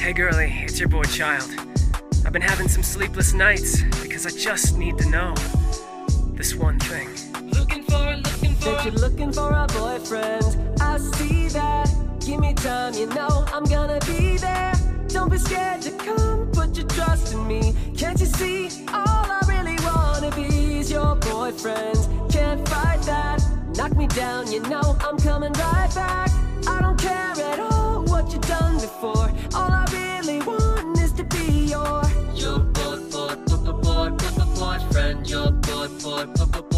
Hey girly, it's your boy Child. I've been having some sleepless nights because I just need to know this one thing. Looking for, looking for. That you're looking for a boyfriend. I see that. Give me time, you know I'm gonna be there. Don't be scared to come, put your trust in me. Can't you see? All I really wanna be is your boyfriend. Can't fight that. Knock me down, you know I'm coming right back. I don't care at all what you've done before. All I boy,